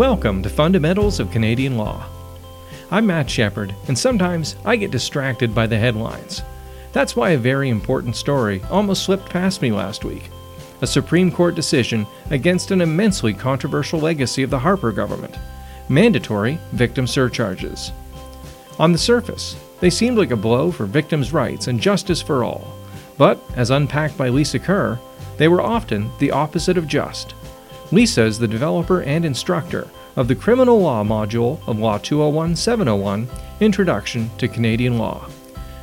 Welcome to Fundamentals of Canadian Law. I'm Matt Shepard, and sometimes I get distracted by the headlines. That's why a very important story almost slipped past me last week a Supreme Court decision against an immensely controversial legacy of the Harper government mandatory victim surcharges. On the surface, they seemed like a blow for victims' rights and justice for all, but as unpacked by Lisa Kerr, they were often the opposite of just. Lisa is the developer and instructor of the Criminal Law module of Law 201 701 Introduction to Canadian Law.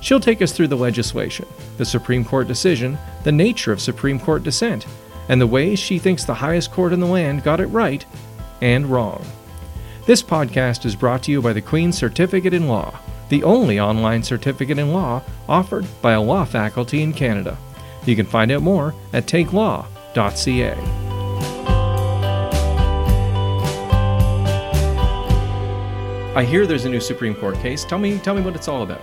She'll take us through the legislation, the Supreme Court decision, the nature of Supreme Court dissent, and the ways she thinks the highest court in the land got it right and wrong. This podcast is brought to you by the Queen's Certificate in Law, the only online certificate in law offered by a law faculty in Canada. You can find out more at takelaw.ca. I hear there's a new Supreme Court case. Tell me, tell me what it's all about.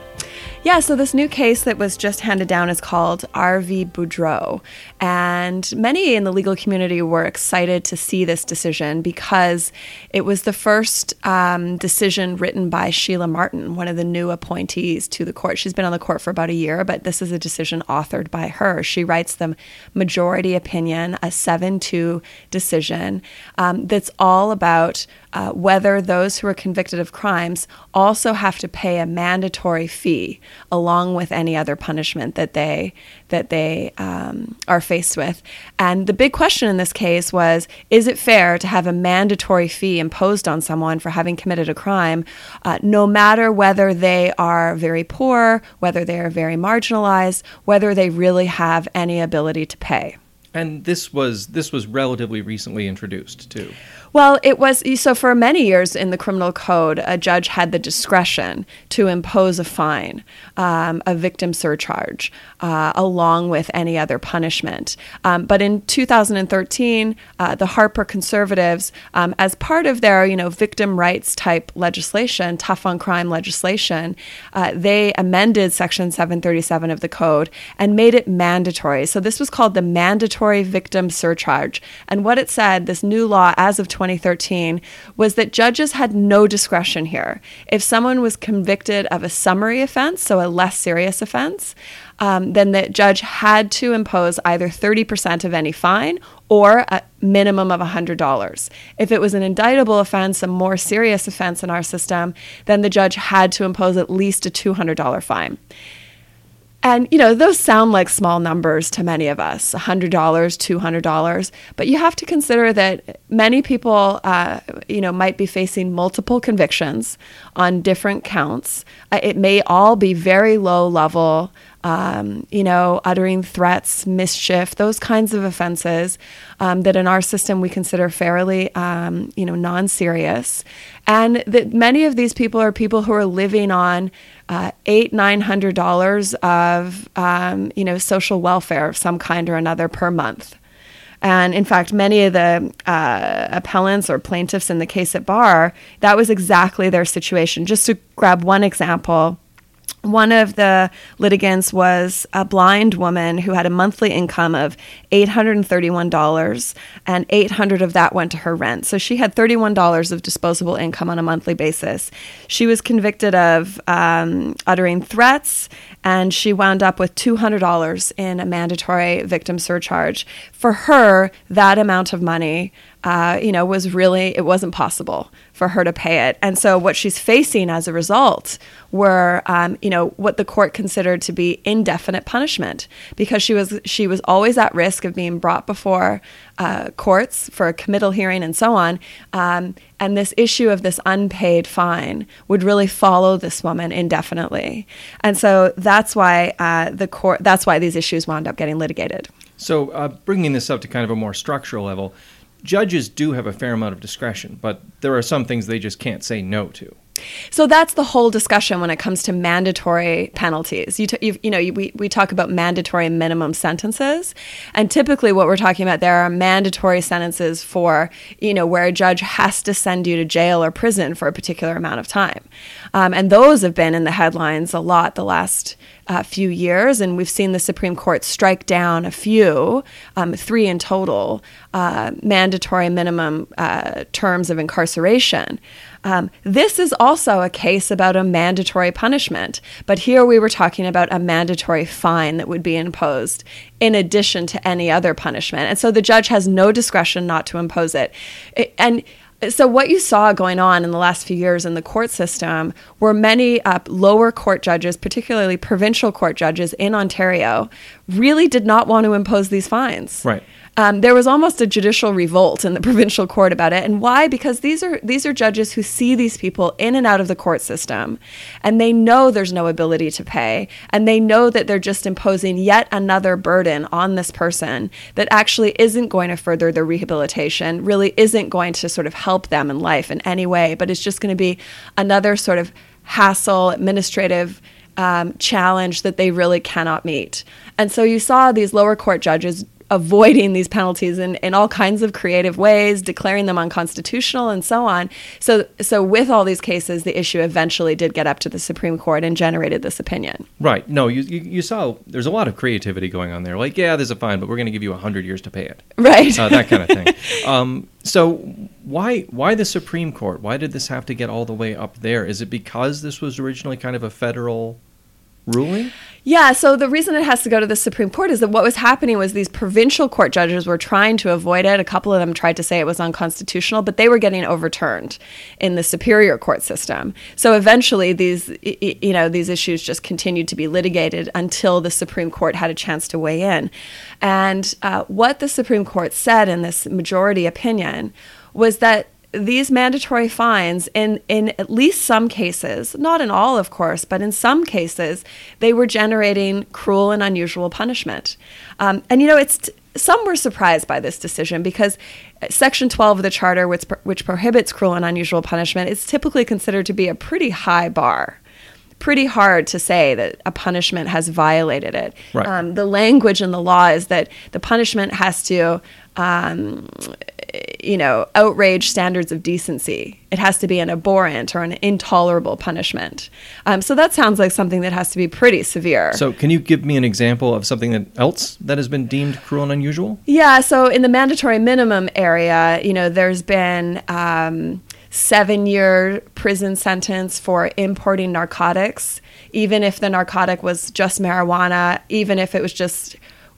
Yeah, so this new case that was just handed down is called R.V. Boudreault. And many in the legal community were excited to see this decision because it was the first um, decision written by Sheilah Martin, one of the new appointees to the court. She's been on the court for about a year, but this is a decision authored by her. She writes the majority opinion, a 7 2 decision um, that's all about uh, whether those who are convicted of crimes also have to pay a mandatory fee along with any other punishment that they that they um, are faced with. And the big question in this case was: Is it fair to have a mandatory fee imposed on someone for having committed a crime, uh, no matter whether they are very poor, whether they are very marginalized, whether they really have any ability to pay? And this was this was relatively recently introduced too. Well, it was so for many years in the criminal code, a judge had the discretion to impose a fine, um, a victim surcharge, uh, along with any other punishment. Um, but in 2013, uh, the Harper conservatives, um, as part of their you know victim rights type legislation, tough on crime legislation, uh, they amended Section 737 of the code and made it mandatory. So this was called the mandatory victim surcharge. And what it said, this new law as of 2013 was that judges had no discretion here. If someone was convicted of a summary offense, so a less serious offense, um, then the judge had to impose either 30% of any fine or a minimum of $100. If it was an indictable offense, a more serious offense in our system, then the judge had to impose at least a $200 fine. And, you know, those sound like small numbers to many of us $100, $200. But you have to consider that many people, uh, you know, might be facing multiple convictions on different counts. Uh, it may all be very low level, um, you know, uttering threats, mischief, those kinds of offenses um, that in our system we consider fairly, um, you know, non serious. And that many of these people are people who are living on uh, eight, nine hundred dollars of um, you know social welfare of some kind or another per month. And in fact, many of the uh, appellants or plaintiffs in the case at bar, that was exactly their situation. Just to grab one example, one of the litigants was a blind woman who had a monthly income of $831 and 800 of that went to her rent. So she had $31 of disposable income on a monthly basis. She was convicted of um, uttering threats and she wound up with $200 in a mandatory victim surcharge. For her, that amount of money uh, you know, was really, it wasn't possible for her to pay it. And so what she's facing as a result were, um, you know, what the court considered to be indefinite punishment because she was, she was always at risk of being brought before uh, courts for a committal hearing and so on. Um, and this issue of this unpaid fine would really follow this woman indefinitely. And so that's why uh, the court, that's why these issues wound up getting litigated. So, uh, bringing this up to kind of a more structural level, judges do have a fair amount of discretion, but there are some things they just can't say no to. So that's the whole discussion when it comes to mandatory penalties. You, t- you, know, you, we, we talk about mandatory minimum sentences, and typically what we're talking about there are mandatory sentences for, you know, where a judge has to send you to jail or prison for a particular amount of time. Um, and those have been in the headlines a lot the last uh, few years, and we've seen the Supreme Court strike down a few, um, three in total, uh, mandatory minimum uh, terms of incarceration. Um, this is also a case about a mandatory punishment, but here we were talking about a mandatory fine that would be imposed in addition to any other punishment. And so the judge has no discretion not to impose it. it and so, what you saw going on in the last few years in the court system were many uh, lower court judges, particularly provincial court judges in Ontario, really did not want to impose these fines. Right. Um, there was almost a judicial revolt in the provincial court about it, and why? Because these are these are judges who see these people in and out of the court system, and they know there's no ability to pay, and they know that they're just imposing yet another burden on this person that actually isn't going to further their rehabilitation, really isn't going to sort of help them in life in any way, but it's just going to be another sort of hassle, administrative. Um, challenge that they really cannot meet. And so you saw these lower court judges avoiding these penalties in, in all kinds of creative ways, declaring them unconstitutional and so on. So so with all these cases, the issue eventually did get up to the Supreme Court and generated this opinion. Right. No, you, you, you saw there's a lot of creativity going on there. Like, yeah, there's a fine, but we're going to give you 100 years to pay it. Right. Uh, that kind of thing. um, so why why the Supreme Court? Why did this have to get all the way up there? Is it because this was originally kind of a federal ruling? Yeah, so the reason it has to go to the Supreme Court is that what was happening was these provincial court judges were trying to avoid it. A couple of them tried to say it was unconstitutional, but they were getting overturned in the superior court system. So eventually these you know, these issues just continued to be litigated until the Supreme Court had a chance to weigh in. And uh, what the Supreme Court said in this majority opinion was that these mandatory fines in in at least some cases not in all of course but in some cases they were generating cruel and unusual punishment um, and you know it's some were surprised by this decision because section 12 of the charter which, which prohibits cruel and unusual punishment is typically considered to be a pretty high bar pretty hard to say that a punishment has violated it. Right. Um, the language in the law is that the punishment has to, um, you know, outrage standards of decency. It has to be an abhorrent or an intolerable punishment. Um, so that sounds like something that has to be pretty severe. So, can you give me an example of something that else that has been deemed cruel and unusual? Yeah. So, in the mandatory minimum area, you know, there's been um, seven year prison sentence for importing narcotics, even if the narcotic was just marijuana, even if it was just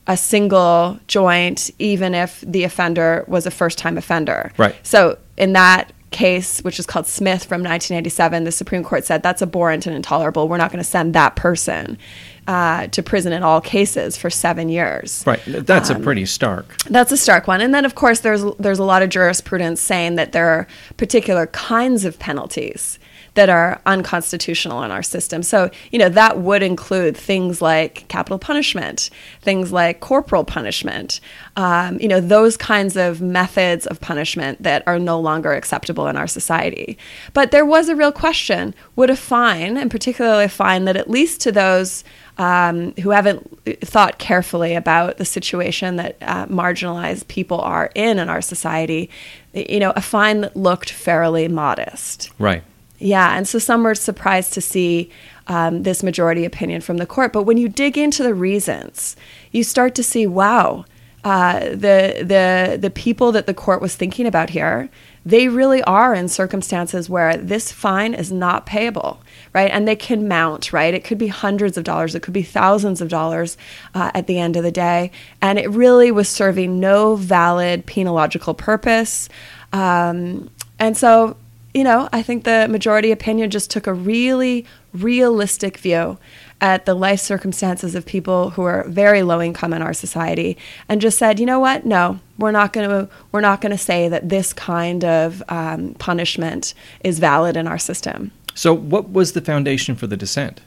a single joint, even if the offender was a first time offender. Right. So, in that case, which is called Smith from 1987, the Supreme Court said that's abhorrent and intolerable. We're not going to send that person uh, to prison in all cases for seven years. Right. That's um, a pretty stark. That's a stark one. And then, of course, there's there's a lot of jurisprudence saying that there are particular kinds of penalties that are unconstitutional in our system. So, you know, that would include things like capital punishment, things like corporal punishment, um, you know, those kinds of methods of punishment that are no longer acceptable in our society. But there was a real question would a fine, and particularly a fine that, at least to those um, who haven't thought carefully about the situation that uh, marginalized people are in in our society, you know, a fine that looked fairly modest. Right. Yeah, and so some were surprised to see um, this majority opinion from the court. But when you dig into the reasons, you start to see, wow, uh, the the the people that the court was thinking about here, they really are in circumstances where this fine is not payable, right? And they can mount, right? It could be hundreds of dollars, it could be thousands of dollars uh, at the end of the day, and it really was serving no valid penological purpose. Um, and so you know, I think the majority opinion just took a really realistic view at the life circumstances of people who are very low income in our society and just said, you know what? No, we're not going to we're not going to say that this kind of um, punishment is valid in our system. So, what was the foundation for the dissent?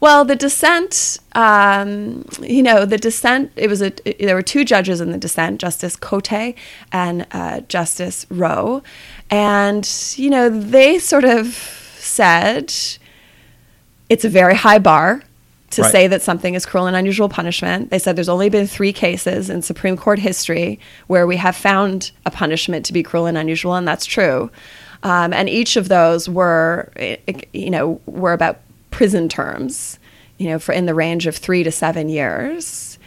Well, the dissent, um, you know, the dissent. It was a. It, there were two judges in the dissent, Justice Cote and uh, Justice Rowe, and you know they sort of said it's a very high bar to Right. say that something is cruel and unusual punishment. They said there's only been three cases in Supreme Court history where we have found a punishment to be cruel and unusual, and that's true. Um, and each of those were, eh, you know, were about prison terms, you know, for in the range of three to seven years.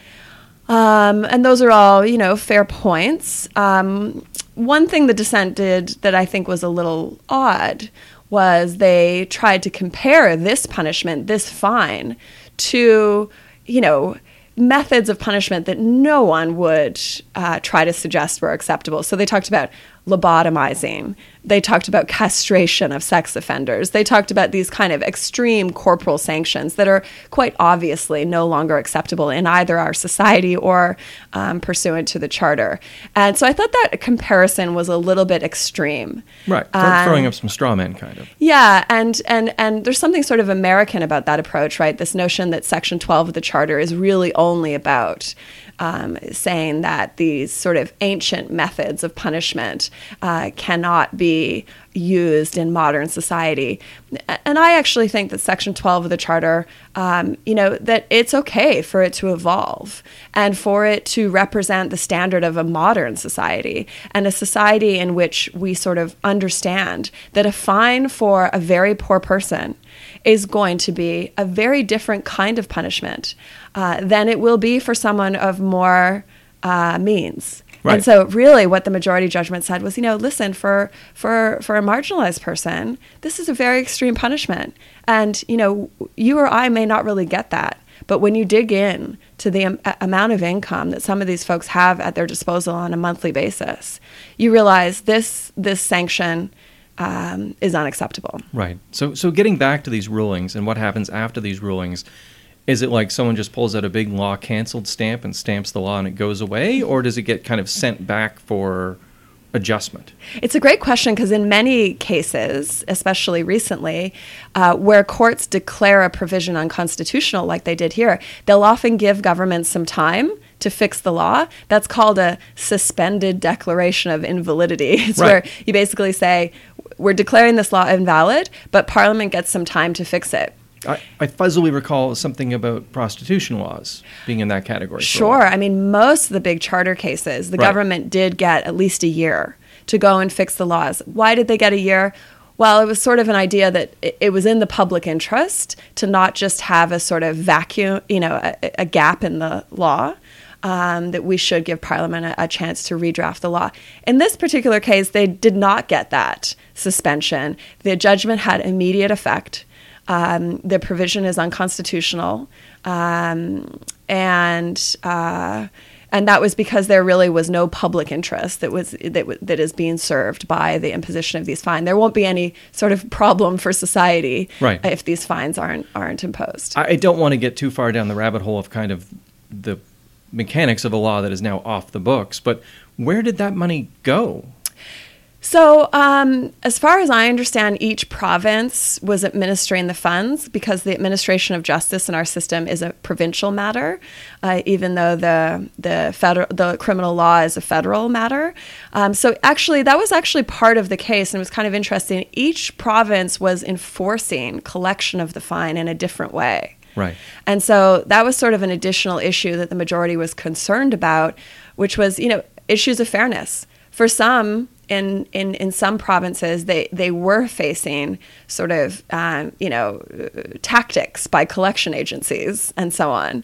Um, and those are all, you know, fair points. Um, one thing the dissent did that I think was a little odd was they tried to compare this punishment, this fine, to, you know, methods of punishment that no one would uh, try to suggest were acceptable. So they talked about lobotomizing. They talked about castration of sex offenders. They talked about these kind of extreme corporal sanctions that are quite obviously no longer acceptable in either our society or um, pursuant to the charter. And so I thought that comparison was a little bit extreme. Right. Um, throwing up some straw men, kind of. Yeah, and and and there's something sort of American about that approach, right? This notion that Section 12 of the Charter is really only about um, saying that these sort of ancient methods of punishment uh, cannot be used in modern society. And I actually think that Section 12 of the Charter, um, you know, that it's okay for it to evolve and for it to represent the standard of a modern society and a society in which we sort of understand that a fine for a very poor person is going to be a very different kind of punishment uh, than it will be for someone of more uh, means. Right. And so, really, what the majority judgment said was, you know, listen, for for for a marginalized person, this is a very extreme punishment, and you know, you or I may not really get that, but when you dig in to the am- amount of income that some of these folks have at their disposal on a monthly basis, you realize this this sanction um, is unacceptable. Right. So, so getting back to these rulings and what happens after these rulings, is it like someone just pulls out a big law canceled stamp and stamps the law and it goes away, or does it get kind of sent back for adjustment? It's a great question because in many cases, especially recently, uh, where courts declare a provision unconstitutional, like they did here, they'll often give governments some time to fix the law. That's called a suspended declaration of invalidity. It's Right. where you basically say, we're declaring this law invalid, but Parliament gets some time to fix it. I, I fuzzily recall something about prostitution laws being in that category. Sure. I mean, most of the big charter cases, the Right. government did get at least a year to go and fix the laws. Why did they get a year? Well, it was sort of an idea that it- it was in the public interest to not just have a sort of vacuum, you know, a, a gap in the law. Um, that we should give Parliament a, a chance to redraft the law. In this particular case, they did not get that suspension. The judgment had immediate effect. Um, the provision is unconstitutional, um, and uh, and that was because there really was no public interest that was that that is being served by the imposition of these fines. There won't be any sort of problem for society Right. if these fines aren't aren't imposed. I I don't want to get too far down the rabbit hole of kind of the mechanics of a law that is now off the books, but where did that money go? So, um, as far as I understand, each province was administering the funds because the administration of justice in our system is a provincial matter, uh, even though the the federal the criminal law is a federal matter. Um, so, actually, that was actually part of the case, and it was kind of interesting. Each province was enforcing collection of the fine in a different way. Right. And so that was sort of an additional issue that the majority was concerned about, which was, you know, issues of fairness. For some, in, in, in some provinces, they, they were facing sort of, um, you know, tactics by collection agencies and so on.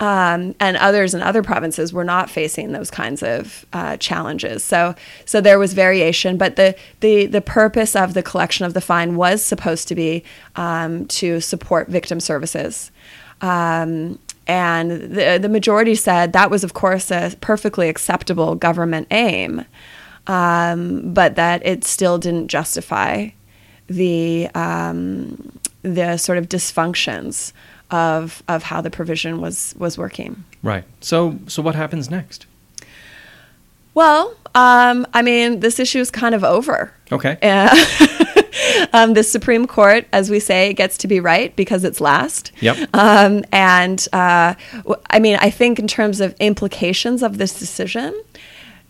Um, and others in other provinces were not facing those kinds of uh, challenges. So, so there was variation, but the, the, the purpose of the collection of the fine was supposed to be um, to support victim services. Um, and the, the majority said that was, of course, a perfectly acceptable government aim, um, but that it still didn't justify the um, the sort of dysfunctions of of how the provision was was working. Right. So, so what happens next? Well, um, I mean, this issue is kind of over. Okay. Uh, um, the Supreme Court, as we say, gets to be right because it's last. Yep. Um, and uh, I mean, I think in terms of implications of this decision,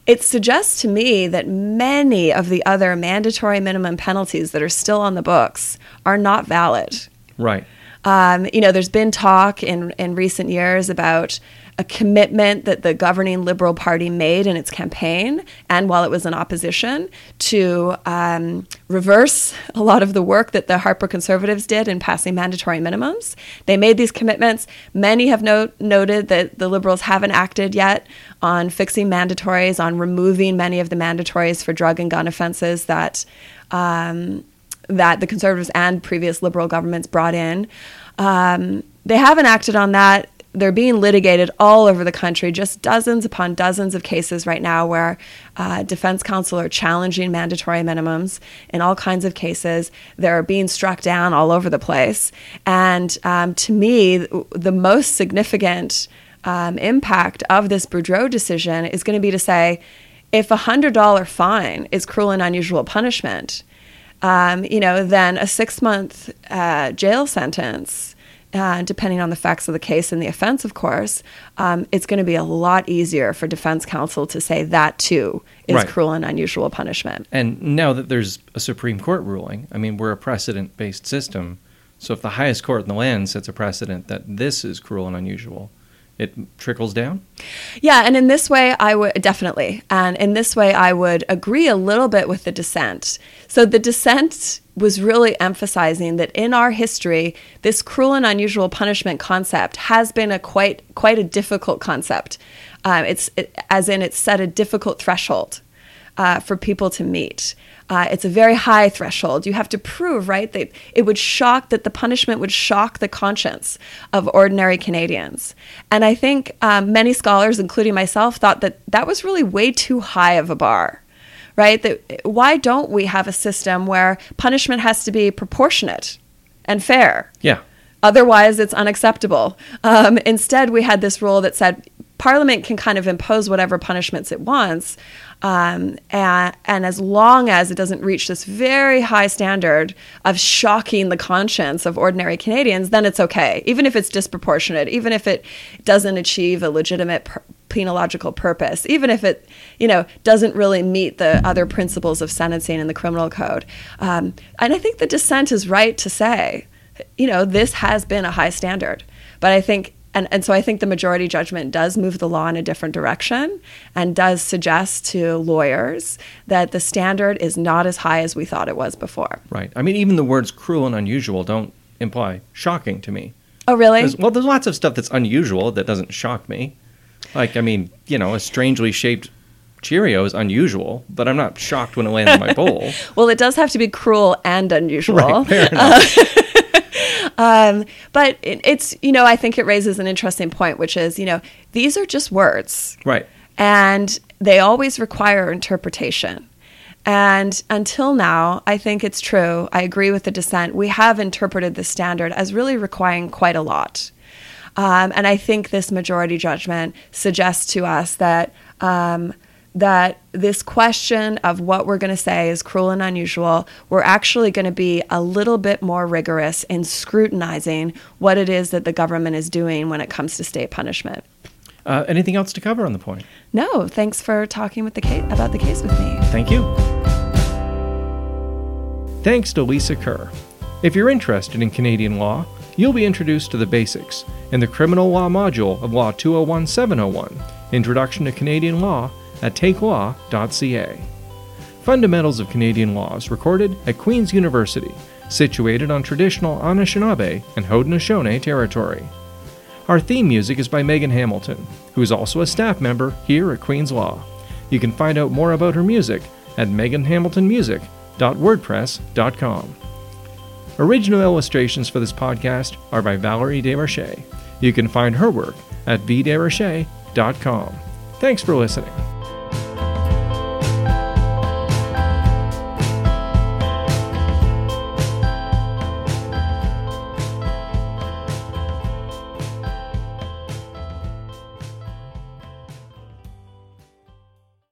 it suggests to me that many of the other mandatory minimum penalties that are still on the books are not valid. Right. Um, you know, there's been talk in, in recent years about a commitment that the governing Liberal Party made in its campaign and while it was in opposition to um, reverse a lot of the work that the Harper Conservatives did in passing mandatory minimums. They made these commitments. Many have no- noted that the Liberals haven't acted yet on fixing mandatories, on removing many of the mandatories for drug and gun offenses that. Um, that the Conservatives and previous Liberal governments brought in. Um, they haven't acted on that they're being litigated all over the country, just dozens upon dozens of cases right now where uh, defense counsel are challenging mandatory minimums in all kinds of cases. They're being struck down all over the place. And um, to me, the most significant um, impact of this Boudreault decision is going to be to say if a $100 fine is cruel and unusual punishment, um, you know, then a six month uh, jail sentence uh, depending on the facts of the case and the offense, of course, um, it's going to be a lot easier for defense counsel to say that too is right. cruel and unusual punishment. And now that there's a Supreme Court ruling, I mean, we're a precedent based system. So if the highest court in the land sets a precedent that this is cruel and unusual, it trickles down? Yeah, and in this way, I would definitely. And in this way, I would agree a little bit with the dissent. So the dissent was really emphasizing that in our history, this cruel and unusual punishment concept has been a quite quite a difficult concept. Um, it's it, as in it's set a difficult threshold uh, for people to meet. Uh, it's a very high threshold. You have to prove, right, that it would shock, that the punishment would shock the conscience of ordinary Canadians. And I think um, many scholars, including myself, thought that that was really way too high of a bar, right? That why don't we have a system where punishment has to be proportionate and fair? Yeah. Otherwise, it's unacceptable. Um, instead, we had this rule that said Parliament can kind of impose whatever punishments it wants, um, and, and as long as it doesn't reach this very high standard of shocking the conscience of ordinary Canadians, then it's okay. Even if it's disproportionate, even if it doesn't achieve a legitimate penological purpose, even if it, you know, doesn't really meet the other principles of sentencing in the criminal code. Um, and I think the dissent is right to say, you know, this has been a high standard. But I think and, and so I think the majority judgment does move the law in a different direction and does suggest to lawyers that the standard is not as high as we thought it was before. Right. I mean, even the words cruel and unusual don't imply shocking to me. Oh, really? There's, well, there's lots of stuff that's unusual that doesn't shock me. Like, I mean, you know, a strangely shaped Cheerio is unusual, but I'm not shocked when it lands in my bowl. well, it does have to be cruel and unusual. Right, fair enough. Uh, Um, but it, it's, you know, I think it raises an interesting point, which is, you know, these are just words. Right. And they always require interpretation. And until now, I think it's true. I agree with the dissent. We have interpreted the standard as really requiring quite a lot. Um, and I think this majority judgment suggests to us that um, that this question of what we're going to say is cruel and unusual, we're actually going to be a little bit more rigorous in scrutinizing what it is that the government is doing when it comes to state punishment. Uh, anything else to cover on the point? No. Thanks for talking with the case, about the case with me. Thank you. Thanks to Lisa Kerr. If you're interested in Canadian law, you'll be introduced to the basics in the Criminal Law module of Law 201 701 Introduction to Canadian Law at takelaw.ca. Fundamentals of Canadian Law is recorded at Queen's University, situated on traditional Anishinaabe and Haudenosaunee territory. Our theme music is by Megan Hamilton, who is also a staff member here at Queen's Law. You can find out more about her music at meganhamiltonmusic.wordpress.com. Original illustrations for this podcast are by Valerie Desrochers. You can find her work at vdesrochers.com. Thanks for listening.